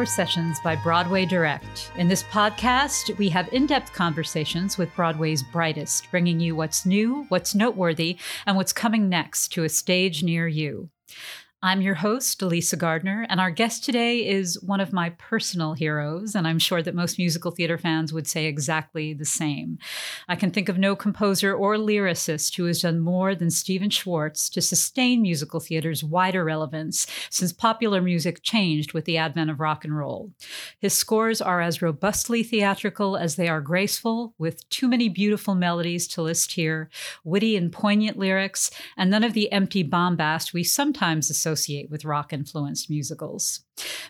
Door Sessions by Broadway Direct. In this podcast, we have in depth conversations with Broadway's brightest, bringing you what's new, what's noteworthy, and what's coming next to a stage near you. I'm your host, Elysa Gardner, and our guest today is one of my personal heroes, and I'm sure that most musical theater fans would say exactly the same. I can think of no composer or lyricist who has done more than Stephen Schwartz to sustain musical theater's wider relevance since popular music changed with the advent of rock and roll. His scores are as robustly theatrical as they are graceful, with too many beautiful melodies to list here, witty and poignant lyrics, and none of the empty bombast we sometimes associate associate with rock influenced musicals.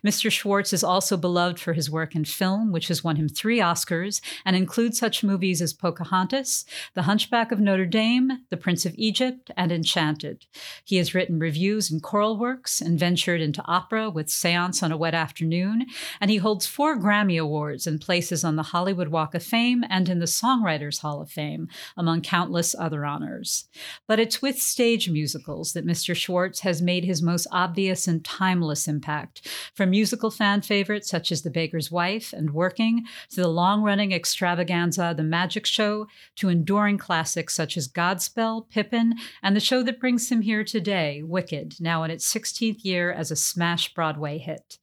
Mr. Schwartz is also beloved for his work in film, which has won him three Oscars and includes such movies as Pocahontas, The Hunchback of Notre Dame, The Prince of Egypt, and Enchanted. He has written revues and choral works and ventured into opera with Seance on a Wet Afternoon, and he holds four Grammy Awards and places on the Hollywood Walk of Fame and in the Songwriters Hall of Fame, among countless other honors. But it's with stage musicals that Mr. Schwartz has made his most obvious and timeless impact from musical fan favorites such as The Baker's Wife and Working, to the long running extravaganza The Magic Show, to enduring classics such as Godspell, Pippin, and the show that brings him here today, Wicked, now in its 16th year as a smash Broadway hit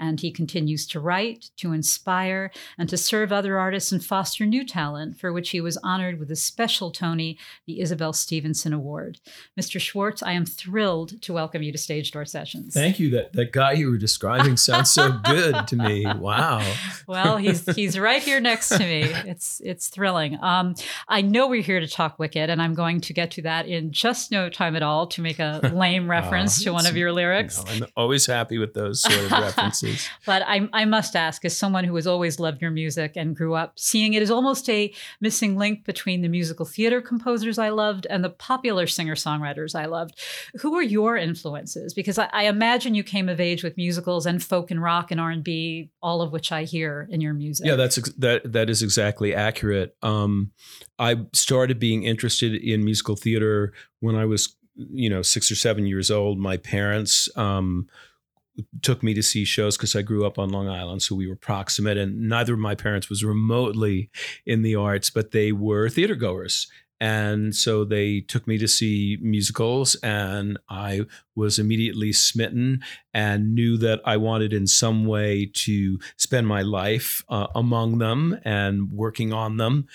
and he continues to write, to inspire, and to serve other artists and foster new talent, for which he was honored with a special Tony, the Isabelle Stevenson Award. Mr. Schwartz, I am thrilled to welcome you to Stage Door Sessions. Thank you. That that guy you were describing sounds so good to me. Wow. Well, he's he's right here next to me. It's it's thrilling. Um, I know we're here to talk Wicked, and I'm going to get to that in just no time at all to make a lame reference to one of your lyrics. You know, I'm always happy with those sort of references is. But I, I must ask, as someone who has always loved your music and grew up seeing it as almost a missing link between the musical theater composers I loved and the popular singer songwriters I loved, who were your influences? Because I, I imagine you came of age with musicals and folk and rock and R and B, all of which I hear in your music. Yeah, that's that that is exactly accurate. Um, I started being interested in musical theater when I was you know six or seven years old my parents um, took me to see shows because I grew up on Long Island, so we were proximate. And neither of my parents was remotely in the arts, but they were theater goers. And so they took me to see musicals, and I was immediately smitten and knew that I wanted in some way to spend my life uh, among them and working on them.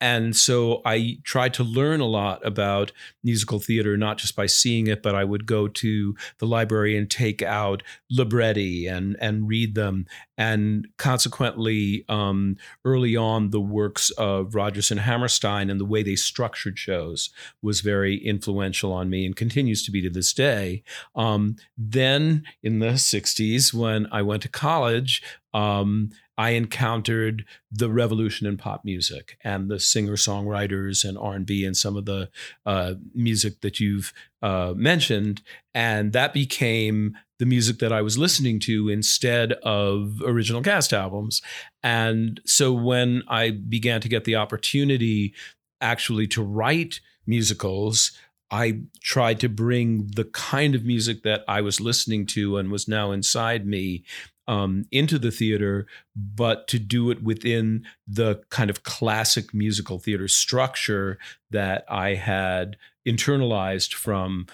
And so I tried to learn a lot about musical theater, not just by seeing it, but I would go to the library and take out libretti and, and read them. And consequently, um, early on, the works of Rodgers and Hammerstein and the way they structured shows was very influential on me and continues to be to this day. Um, then in the 60s, when I went to college, um, I encountered the revolution in pop music and the singer-songwriters and R&B and some of the uh, music that you've uh, mentioned, and that became the music that I was listening to instead of original cast albums. And so when I began to get the opportunity actually to write musicals, I tried to bring the kind of music that I was listening to and was now inside me um, into the theater, but to do it within the kind of classic musical theater structure that I had internalized from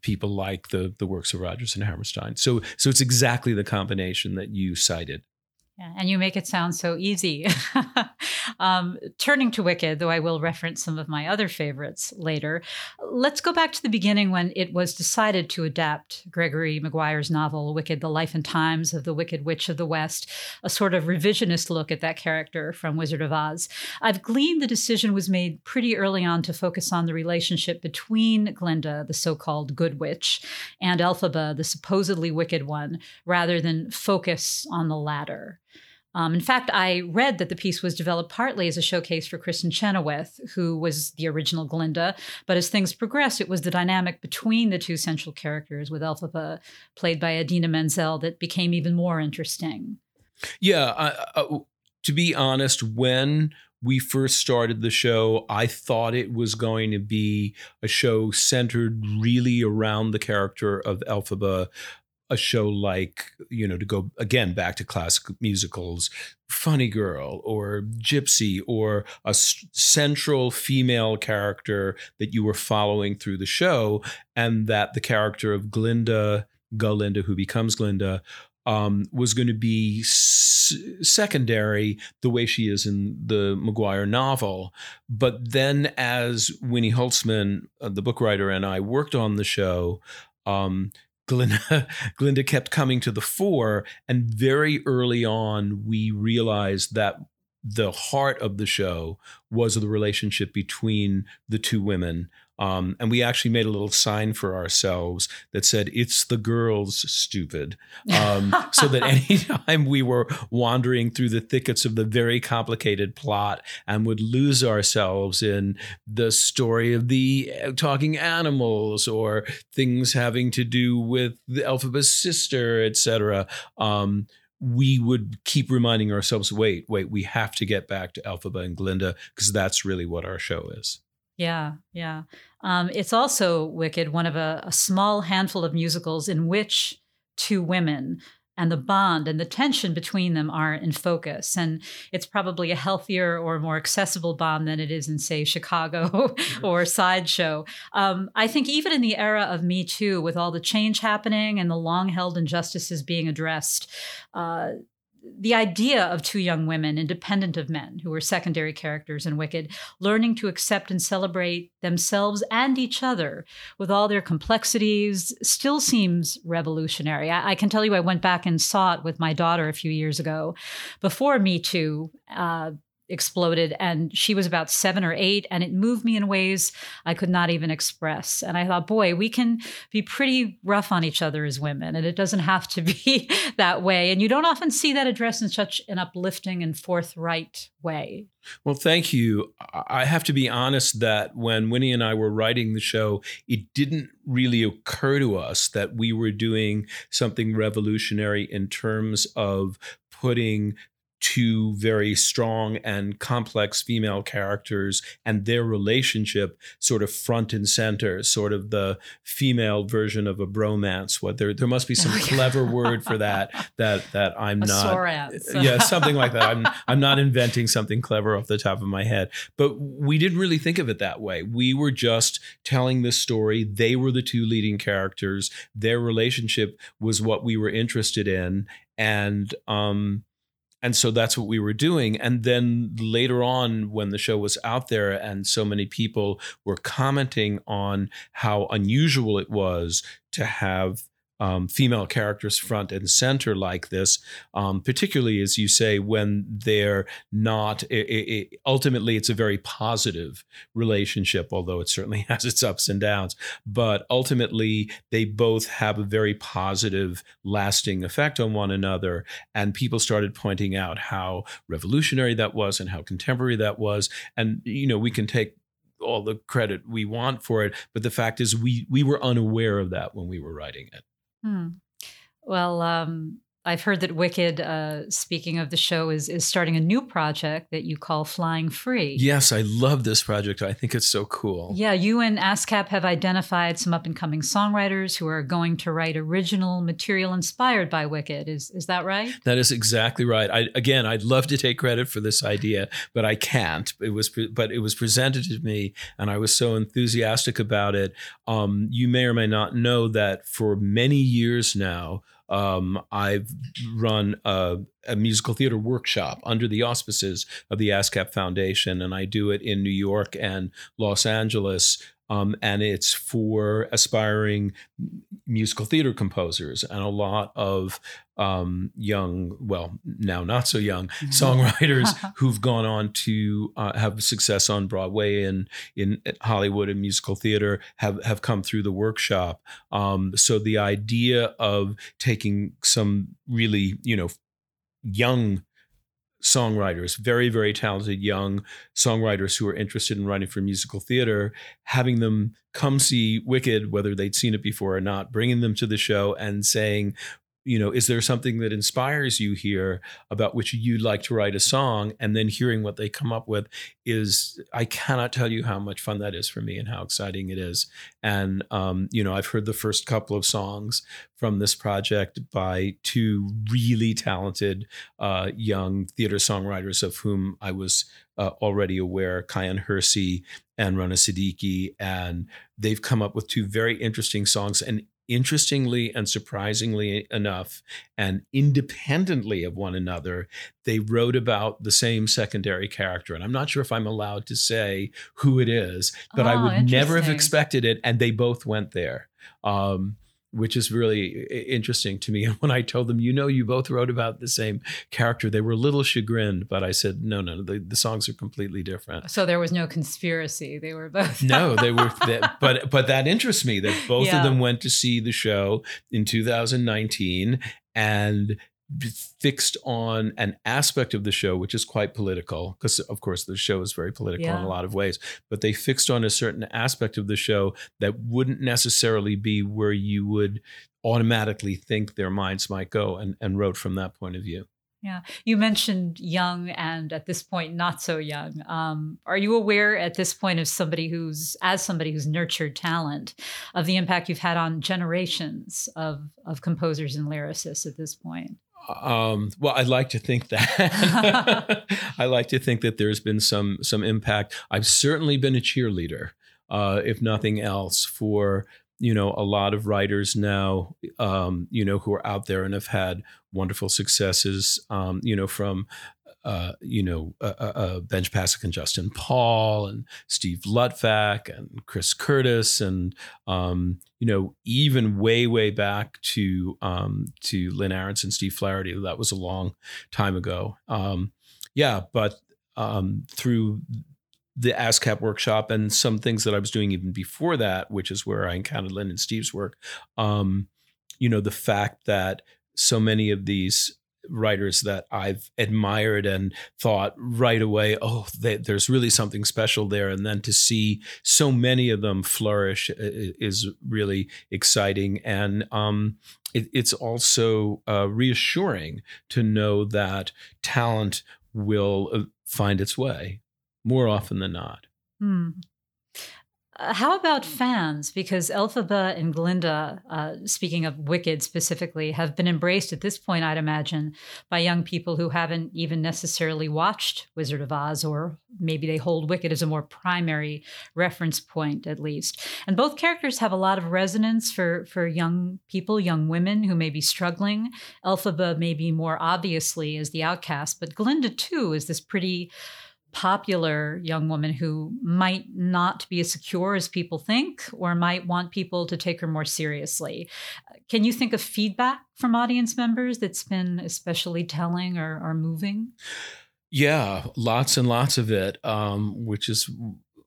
people like the the works of Rodgers and Hammerstein. So so it's exactly the combination that you cited. Yeah, and you make it sound so easy. um, turning to Wicked, though I will reference some of my other favorites later, let's go back to the beginning when it was decided to adapt Gregory Maguire's novel, Wicked, The Life and Times of the Wicked Witch of the West, a sort of revisionist look at that character from Wizard of Oz. I've gleaned the decision was made pretty early on to focus on the relationship between Glinda, the so called good witch, and Elphaba, the supposedly wicked one, rather than focus on the latter. Um, in fact, I read that the piece was developed partly as a showcase for Kristin Chenoweth, who was the original Glinda. But as things progressed, it was the dynamic between the two central characters, with Elphaba played by Idina Menzel, that became even more interesting. Yeah, to be honest, when we first started the show, I thought it was going to be a show centered really around the character of Elphaba a show like, you know, to go again back to classic musicals, Funny Girl or Gypsy or a s- central female character that you were following through the show, and that the character of Glinda, Galinda, who becomes Glinda, um, was going to be s- secondary the way she is in the Maguire novel. But then, as Winnie Holzman, uh, the book writer, and I worked on the show, um, Glinda, Glinda kept coming to the fore. And very early on, we realized that the heart of the show was the relationship between the two women. Um, and we actually made a little sign for ourselves that said, It's the girls, stupid. Um, so that anytime we were wandering through the thickets of the very complicated plot and would lose ourselves in the story of the uh, talking animals or things having to do with the Elphaba's sister, etc., um, we would keep reminding ourselves, wait, wait, we have to get back to Elphaba and Glinda because that's really what our show is. Yeah, yeah. Um, it's also Wicked, one of a, a small handful of musicals in which two women and the bond and the tension between them are in focus. And it's probably a healthier or more accessible bond than it is in, say, Chicago or Sideshow. Um, I think even in the era of Me Too, with all the change happening and the long held injustices being addressed, uh, the idea of two young women, independent of men, who were secondary characters in Wicked, learning to accept and celebrate themselves and each other with all their complexities still seems revolutionary. I, I can tell you, I went back and saw it with my daughter a few years ago before Me Too. Uh, exploded and she was about seven or eight and it moved me in ways i could not even express. And i thought boy we can be pretty rough on each other as women and it doesn't have to be that way. And you don't often see that addressed in such an uplifting and forthright way. Well, thank you. I have to be honest that when Winnie and I were writing the show, it didn't really occur to us that we were doing something revolutionary in terms of putting two very strong and complex female characters and their relationship sort of front and center, sort of the female version of a bromance. What there there must be some Oh, yeah. clever word for that that that I'm a not sorance. yeah, something like that. I'm I'm not inventing something clever off the top of my head, but we didn't really think of it that way. We were just telling this story. They were the two leading characters. Their relationship was what we were interested in, and um, and so that's what we were doing. And then later on, when the show was out there, and so many people were commenting on how unusual it was to have um, female characters front and center like this, um, particularly as you say, when they're not. It, it, ultimately, it's a very positive relationship, although it certainly has its ups and downs. But ultimately, they both have a very positive, lasting effect on one another. And people started pointing out how revolutionary that was and how contemporary that was. And you know, we can take all the credit we want for it, but the fact is, we we were unaware of that when we were writing it. Hmm. Well, um, I've heard that Wicked, uh, speaking of the show, is is starting a new project that you call Flying Free. Yes, I love this project. I think it's so cool. Yeah, you and ASCAP have identified some up and coming songwriters who are going to write original material inspired by Wicked. Is is that right? That is exactly right. I again, I'd love to take credit for this idea, but I can't. It was, pre- but it was presented to me, and I was so enthusiastic about it. Um, you may or may not know that for many years now, um, I've run a, a musical theater workshop under the auspices of the ASCAP Foundation, and I do it in New York and Los Angeles. Um, and it's for aspiring musical theater composers and a lot of um, young, well, now not so young songwriters who've gone on to uh, have success on Broadway and in Hollywood and musical theater have have come through the workshop. Um, so the idea of taking some really, you know, young songwriters, very, very talented young songwriters who are interested in writing for musical theater, having them come see Wicked, whether they'd seen it before or not, bringing them to the show and saying, you know, is there something that inspires you here about which you'd like to write a song? And then hearing what they come up with is, I cannot tell you how much fun that is for me and how exciting it is. And, um, you know, I've heard the first couple of songs from this project by two really talented uh, young theater songwriters of whom I was uh, already aware, Kyan Hersey and Rona Siddiqui. And they've come up with two very interesting songs. And interestingly and surprisingly enough, and independently of one another, they wrote about the same secondary character. And I'm not sure if I'm allowed to say who it is, but oh, I would never have expected it. And they both went there. Um, which is really interesting to me. And when I told them, you know, you both wrote about the same character, they were a little chagrined, but I said, no, no, the, the songs are completely different. So there was no conspiracy. They were both. no, they were, but, but that interests me that both yeah. of them went to see the show in 2019 and fixed on an aspect of the show which is quite political because of course the show is very political yeah. in a lot of ways but they fixed on a certain aspect of the show that wouldn't necessarily be where you would automatically think their minds might go and, and wrote from that point of view yeah. You mentioned young and at this point not so young. Um, are you aware at this point of somebody who's, as somebody who's nurtured talent, of the impact you've had on generations of, of composers and lyricists at this point? Um, well, I'd like to think that. I like to think that there's been some some impact. I've certainly been a cheerleader, uh, if nothing else, for you know a lot of writers now, um, you know, who are out there and have had wonderful successes. Um, you know, from uh, you know, uh, uh, uh, Benj Pasek and Justin Paul and Steve Lutvak and Chris Curtis and um, you know even way way back to um, to Lynn Ahrens, Steve Flaherty. That was a long time ago. Um, yeah, but um, through the ASCAP workshop and some things that I was doing even before that, which is where I encountered Lynn and Steve's work. Um, you know, the fact that so many of these writers that I've admired and thought right away, oh, they, there's really something special there. And then to see so many of them flourish is really exciting. And um, it, it's also uh, reassuring to know that talent will uh, find its way more often than not. Hmm. Uh, how about fans? Because Elphaba and Glinda, uh, speaking of Wicked specifically, have been embraced at this point, I'd imagine, by young people who haven't even necessarily watched Wizard of Oz, or maybe they hold Wicked as a more primary reference point, at least. And both characters have a lot of resonance for, for young people, young women who may be struggling. Elphaba, maybe more obviously, as the outcast, but Glinda, too, is this pretty popular young woman who might not be as secure as people think or might want people to take her more seriously. Can you think of feedback from audience members that's been especially telling or, or moving? Yeah, lots and lots of it, um, which is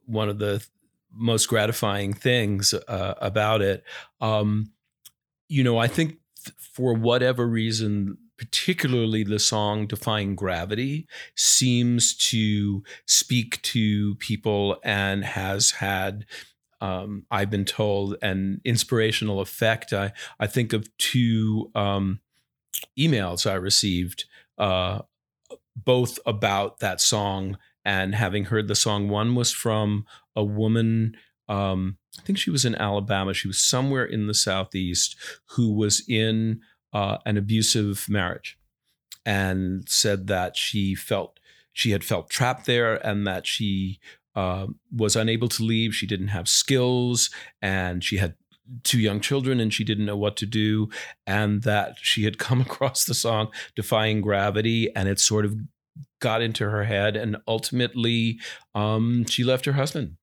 one of the most gratifying things uh, about it. Um, you know, I think th- for whatever reason, particularly the song Defying Gravity, seems to speak to people and has had. Um, I've been told an inspirational effect. I, I think of two um, emails I received, uh, both about that song and having heard the song. One was from a woman um, I think she was in Alabama. She was somewhere in the Southeast who was in uh, an abusive marriage and said that she felt she had felt trapped there and that she uh, was unable to leave. She didn't have skills and she had two young children and she didn't know what to do. And that she had come across the song Defying Gravity and it sort of got into her head. And ultimately, um, she left her husband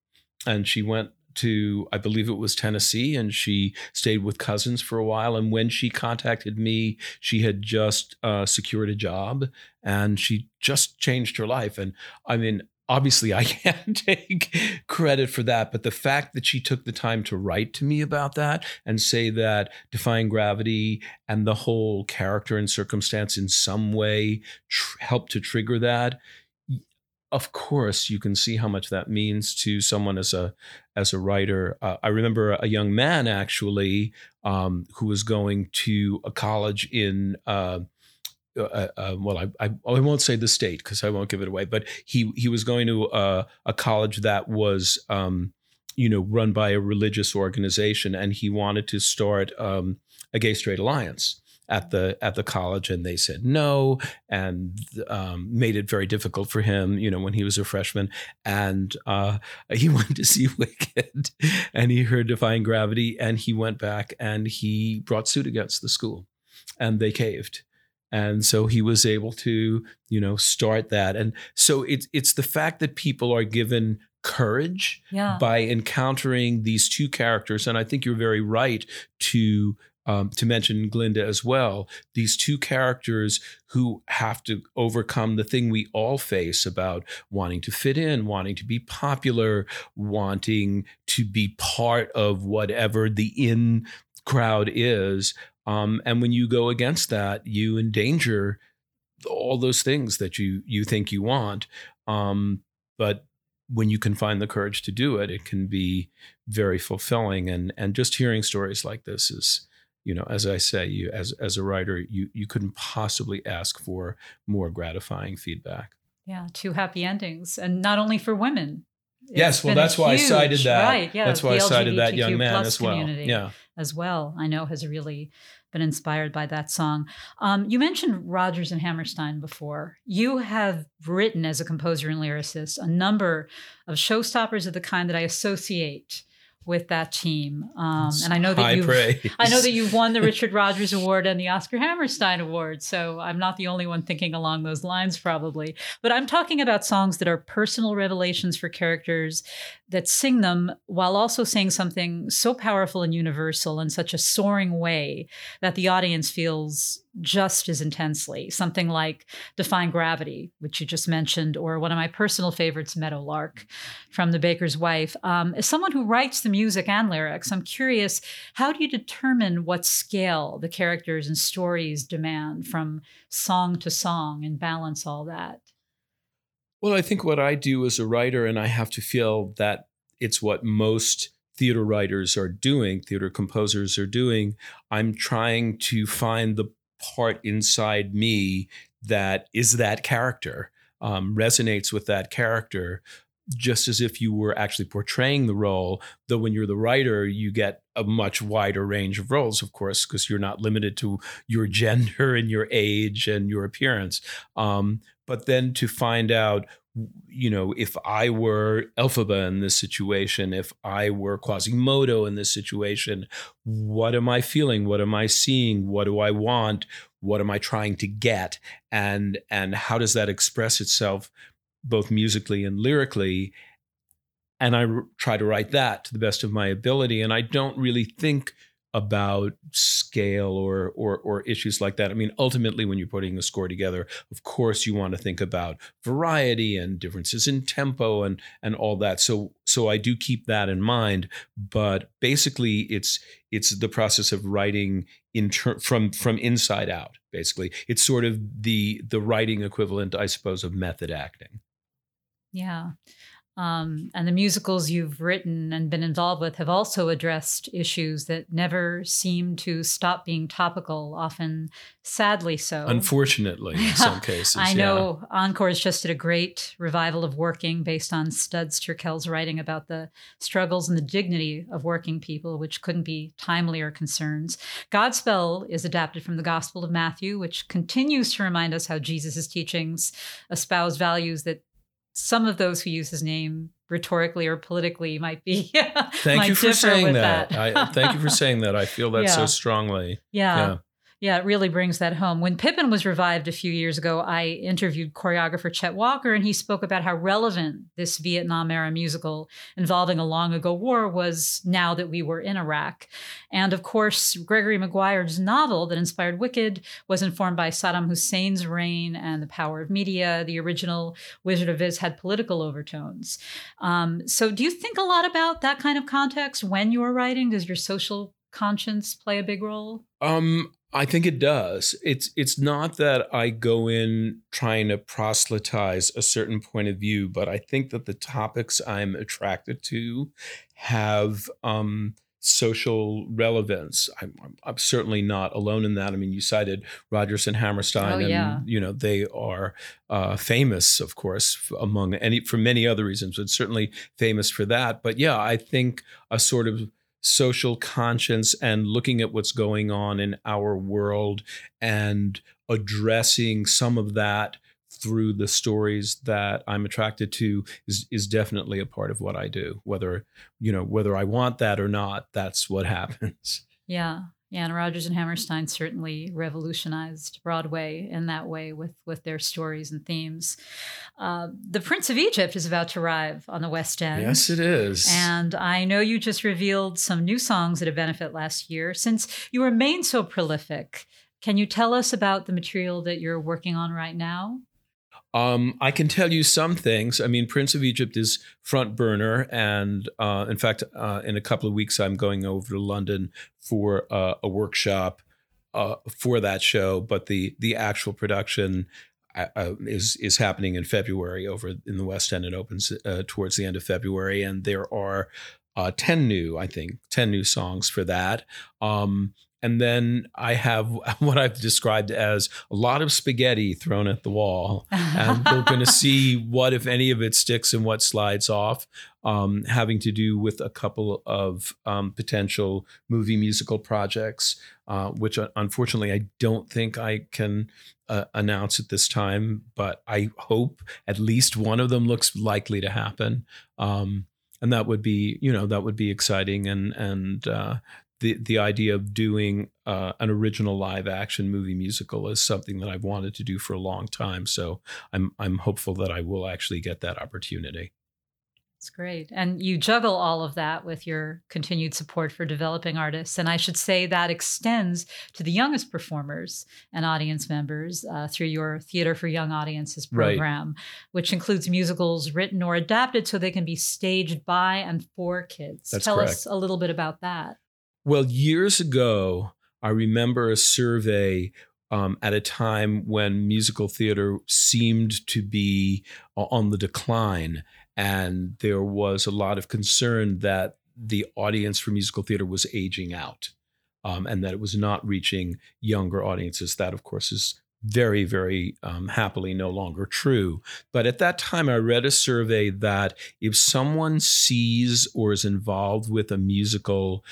and she went to I believe it was Tennessee and she stayed with cousins for a while and when she contacted me she had just uh, secured a job and she just changed her life and I mean obviously I can't take credit for that but the fact that she took the time to write to me about that and say that defying gravity and the whole character and circumstance in some way tr- helped to trigger that of course you can see how much that means to someone as a as a writer uh, i remember a young man actually um, who was going to a college in. Uh, uh, uh, well, I, I, I won't say the state because I won't give it away. But he he was going to uh, a college that was um, you know run by a religious organization, and he wanted to start um, a gay straight alliance at the at the college and they said no and um, made it very difficult for him you know when he was a freshman. And uh, he went to see wicked and he heard defying gravity and he went back and he brought suit against the school and they caved. And so he was able to you know start that. And so it's it's the fact that people are given courage yeah. by encountering these two characters and i think you're very right to um, to mention Glinda as well, these two characters who have to overcome the thing we all face about wanting to fit in, wanting to be popular, wanting to be part of whatever the in crowd is. Um, and when you go against that, you endanger all those things that you you think you want. Um, but when you can find the courage to do it, it can be very fulfilling. And and just hearing stories like this is you know, as I say, you as as a writer, you you couldn't possibly ask for more gratifying feedback. Yeah, two happy endings, and not only for women. It's yes, well, that's why huge, I cited that. Right, yeah, that's why I cited that young man as well. Yeah, as well. I know has really been inspired by that song. Um, you mentioned Rodgers and Hammerstein before. You have written as a composer and lyricist a number of showstoppers of the kind that I associate with that team. Um, and I know that you I know that you've won the Richard Rodgers Award and the Oscar Hammerstein Award. So I'm not the only one thinking along those lines, probably. But I'm talking about songs that are personal revelations for characters that sing them while also saying something so powerful and universal in such a soaring way that the audience feels just as intensely. Something like Defying Gravity, which you just mentioned, or one of my personal favorites, Meadowlark from The Baker's Wife. Um, as someone who writes the music and lyrics, I'm curious how do you determine what scale the characters and stories demand from song to song and balance all that? Well, I think what I do as a writer, and I have to feel that it's what most theater writers are doing, theater composers are doing. I'm trying to find the part inside me that is that character, um, resonates with that character, just as if you were actually portraying the role. Though when you're the writer, you get a much wider range of roles, of course, because you're not limited to your gender and your age and your appearance. Um, but then to find out you know, if I were Elphaba in this situation, if I were Quasimodo in this situation, what am I feeling? What am I seeing? What do I want? What am I trying to get? And and how does that express itself both musically and lyrically? And I r- try to write that to the best of my ability. And I don't really think about scale or, or or issues like that. I mean, ultimately, when you're putting a score together, of course, you want to think about variety and differences in tempo and and all that. So so I do keep that in mind. But basically, it's it's the process of writing in ter- from from inside out. Basically, it's sort of the the writing equivalent, I suppose, of method acting. Yeah. Um, and the musicals you've written and been involved with have also addressed issues that never seem to stop being topical, often sadly so. Unfortunately, in some cases. I know yeah. Encores just did a great revival of Working based on Studs Terkel's writing about the struggles and the dignity of working people, which couldn't be timelier concerns. Godspell is adapted from the Gospel of Matthew, which continues to remind us how Jesus' teachings espouse values that some of those who use his name rhetorically or politically might be. thank might you for saying that. that. I, thank you for saying that. I feel that yeah. so strongly. Yeah. yeah. Yeah, it really brings that home. When Pippin was revived a few years ago, I interviewed choreographer Chet Walker, and he spoke about how relevant this Vietnam era musical involving a long ago war was now that we were in Iraq. And of course, Gregory Maguire's novel that inspired Wicked was informed by Saddam Hussein's reign and the power of media. The original Wizard of Oz had political overtones. Um, so, do you think a lot about that kind of context when you are writing? Does your social conscience play a big role? Um, I think it does. It's it's not that I go in trying to proselytize a certain point of view, but I think that the topics I'm attracted to have um, social relevance. I'm, I'm, certainly not alone in that. I mean, you cited Rodgers and Hammerstein, oh, yeah. and you know they are uh, famous, of course, among any for many other reasons, but certainly famous for that. But yeah, I think a sort of social conscience and looking at what's going on in our world and addressing some of that through the stories that I'm attracted to is is definitely a part of what I do. Whether you know whether I want that or not, that's what happens. Yeah, yeah. And Rodgers and Hammerstein certainly revolutionized Broadway in that way with with their stories and themes. Uh, the Prince of Egypt is about to arrive on the West End. Yes, it is. And I know you just revealed some new songs at a benefit last year. Since you remain so prolific, can you tell us about the material that you're working on right now? Um, I can tell you some things. I mean, Prince of Egypt is front burner, and uh, in fact, uh, in a couple of weeks, I'm going over to London for uh, a workshop uh, for that show. But the the actual production uh, uh, is is happening in February over in the West End. It opens towards the end of February, and there are ten new, I think, ten new songs for that. Um, and then I have what I've described as a lot of spaghetti thrown at the wall. And we're going to see what, if any of it sticks and what slides off, um, having to do with a couple of um, potential movie musical projects, uh, which uh, unfortunately I don't think I can uh, announce at this time, but I hope at least one of them looks likely to happen. Um, and that would be, you know, that would be exciting and and uh, the the idea of doing uh, an original live action movie musical is something that I've wanted to do for a long time. So I'm I'm hopeful that I will actually get that opportunity. That's great. And you juggle all of that with your continued support for developing artists. And I should say that extends to the youngest performers and audience members uh, through your Theater for Young Audiences program, right. which includes musicals written or adapted so they can be staged by and for kids. That's Tell correct. us a little bit about that. Well, years ago, I remember a survey um, at a time when musical theater seemed to be on the decline. And there was a lot of concern that the audience for musical theater was aging out um, and that it was not reaching younger audiences. That, of course, is very, very um, happily no longer true. But at that time, I read a survey that if someone sees or is involved with a musical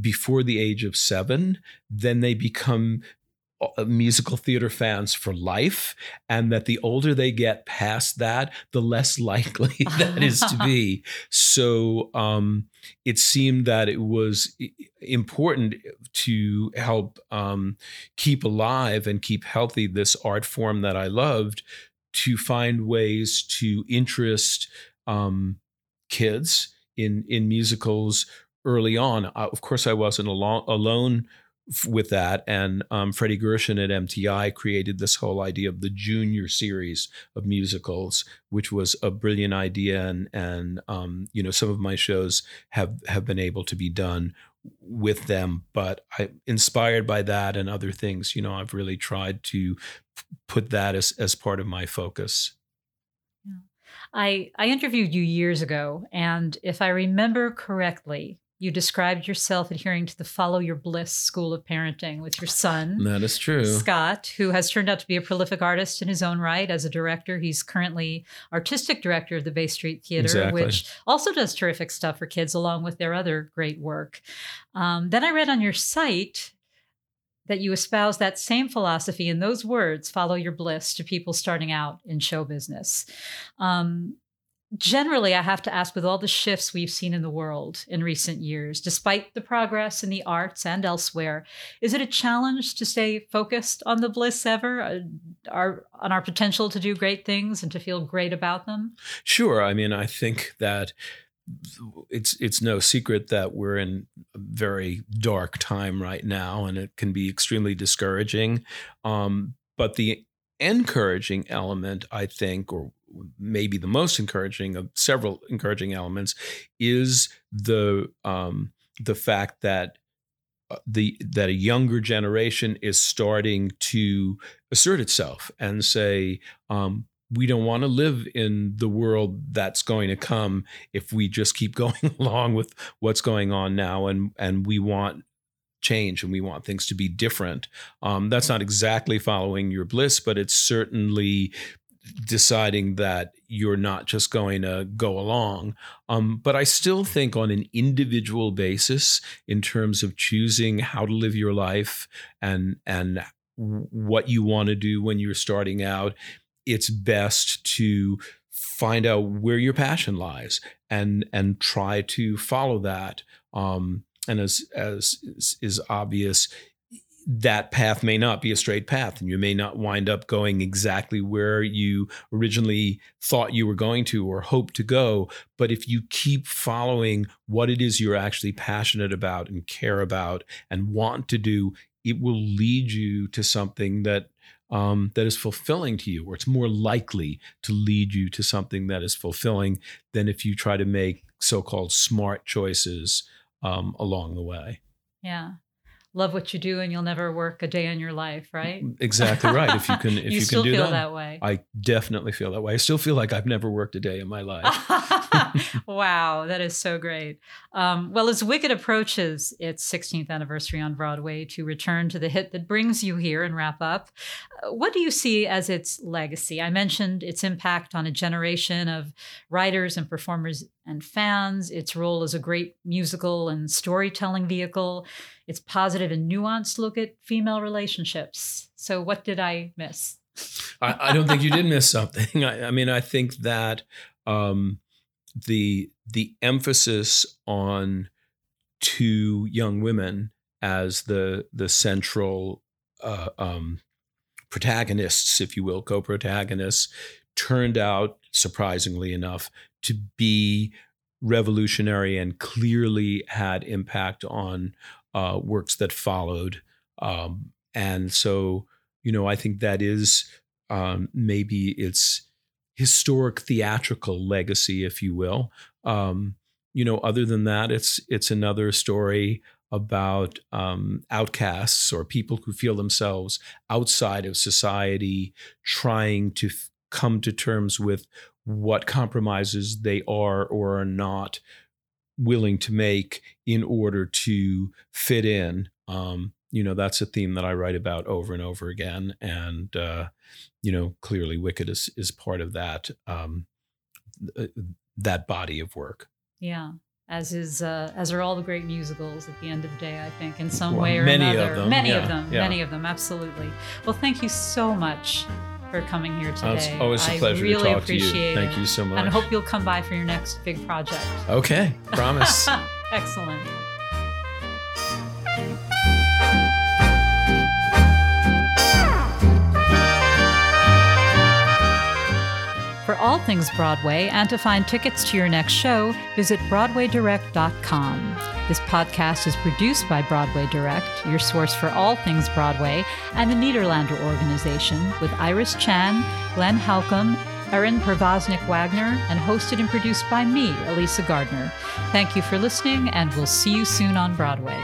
before the age of seven, then they become uh, musical theater fans for life and that the older they get past that the less likely that is to be. So um, it seemed that it was important to help um, keep alive and keep healthy this art form that i loved to find ways to interest um, kids in in musicals early on. Of course, I wasn't alone, alone with that. And um, Freddie Gershon at MTI created this whole idea of the junior series of musicals, which was a brilliant idea. And, and um, you know, some of my shows have, have been able to be done with them. But I, inspired by that and other things, you know, I've really tried to put that as, as part of my focus. I, I interviewed you years ago, and if I remember correctly, you described yourself adhering to the Follow Your Bliss school of parenting with your son. That is true. Scott, who has turned out to be a prolific artist in his own right as a director. He's currently artistic director of the Bay Street Theater, exactly. which also does terrific stuff for kids along with their other great work. Um, then I read on your site that you espouse that same philosophy in those words follow your bliss to people starting out in show business um, generally, I have to ask with all the shifts we've seen in the world in recent years, despite the progress in the arts and elsewhere, is it a challenge to stay focused on the bliss ever, uh, our, on our potential to do great things and to feel great about them? Sure. I mean, I think that it's it's no secret that we're in a very dark time right now, and it can be extremely discouraging. Um, but the encouraging element, I think, or maybe the most encouraging of several encouraging elements, is the um, the fact that uh, the that a younger generation is starting to assert itself and say um, we don't want to live in the world that's going to come if we just keep going along with what's going on now and and we want change and we want things to be different. Um, that's not exactly following your bliss but it's certainly deciding that you're not just going to go along. Um, but I still think on an individual basis, in terms of choosing how to live your life and and what you want to do when you're starting out, it's best to find out where your passion lies and and try to follow that. Um, and as as is obvious, that path may not be a straight path and you may not wind up going exactly where you originally thought you were going to or hoped to go. But if you keep following what it is you're actually passionate about and care about and want to do it will lead you to something that um, that is fulfilling to you or it's more likely to lead you to something that is fulfilling than if you try to make so-called smart choices um, along the way. Yeah love what you do and you'll never work a day in your life, right? Exactly right. If you can, if you, you, still can do feel that, that way. I definitely feel that way. I still feel like I've never worked a day in my life. wow, that is so great. Um, well, as Wicked approaches its 16th anniversary on Broadway to return to the hit that brings you here and wrap up, uh, what do you see as its legacy? I mentioned its impact on a generation of writers and performers and fans, its role as a great musical and storytelling vehicle, its positive and nuanced look at female relationships. So, what did I miss? I, I, don't think you did miss something. I, I mean, I think that um, the the emphasis on two young women as the the central uh, um, protagonists, if you will, co-protagonists, turned out surprisingly enough to be revolutionary and clearly had impact on uh, works that followed. Um, and so, you know, I think that is um, maybe its historic theatrical legacy, if you will. Um, you know, other than that, it's it's another story about um, outcasts or people who feel themselves outside of society, trying to f- come to terms with what compromises they are or are not willing to make in order to fit in. Um, you know, that's a theme that I write about over and over again, and uh, you know, clearly, Wicked is is part of that um, uh, that body of work. Yeah, as is uh, as are all the great musicals. At the end of the day, I think in some well, way or many another, of them, many yeah, of them, yeah. many of them, absolutely. Well, thank you so much for coming here today. Oh, it's always a pleasure really to talk to you. Thank it. you so much. And I hope you'll come by for your next big project. Okay, promise. Excellent. For all things Broadway and to find tickets to your next show, visit BroadwayDirect.com. This podcast is produced by Broadway Direct, your source for all things Broadway, and the Nederlander Organization, with Iris Chan, Glenn Halcomb, Erin Pervoznik Wagner, and hosted and produced by me, Elysa Gardner. Thank you for listening, and we'll see you soon on Broadway.